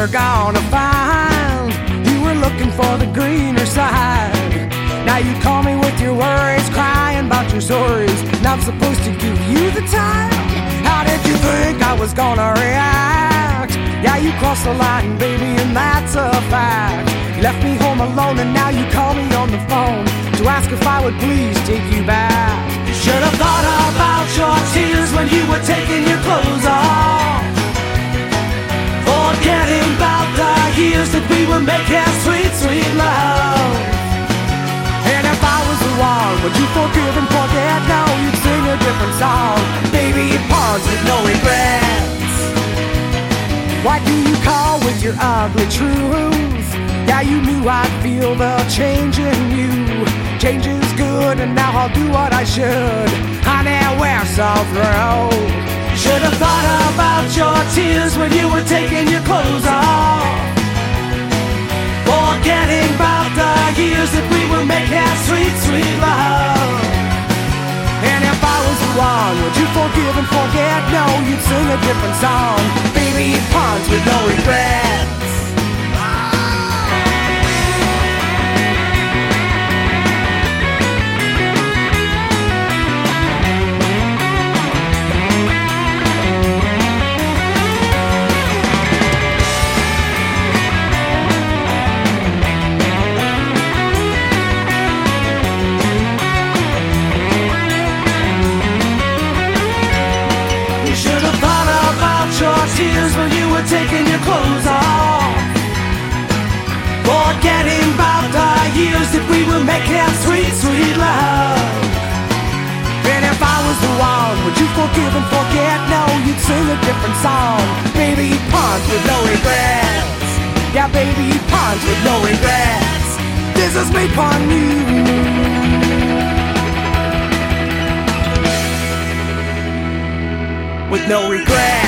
were gonna find. You were looking for the greener side. Now you call me with your worries, crying about your stories. And I'm supposed to give you the time. How did you think I was gonna react? Yeah, you crossed the line, baby, and that's a fact. You left me home alone, and now you call me on the phone to ask if I would please take you back. You Should have thought about your tears when you were taking your clothes off. Were making sweet, sweet love. And if I was the one, would you forgive and forget? No, you'd sing a different song. Baby, it pawns with no regrets. Why do you call with your ugly truths? Yeah, you knew I'd feel the change in you. Change is good, and now I'll do what I should. Honey, we're so through. Should have thought about your tears when you were taking your clothes off. Were taking your clothes off. Forgetting about the years that we were making sweet, sweet love. And if I was the one, would you forgive and forget? No, you'd sing a different song. Baby, you punt with no regrets. Yeah, baby, you punt with no regrets. This is me upon you. with no regrets.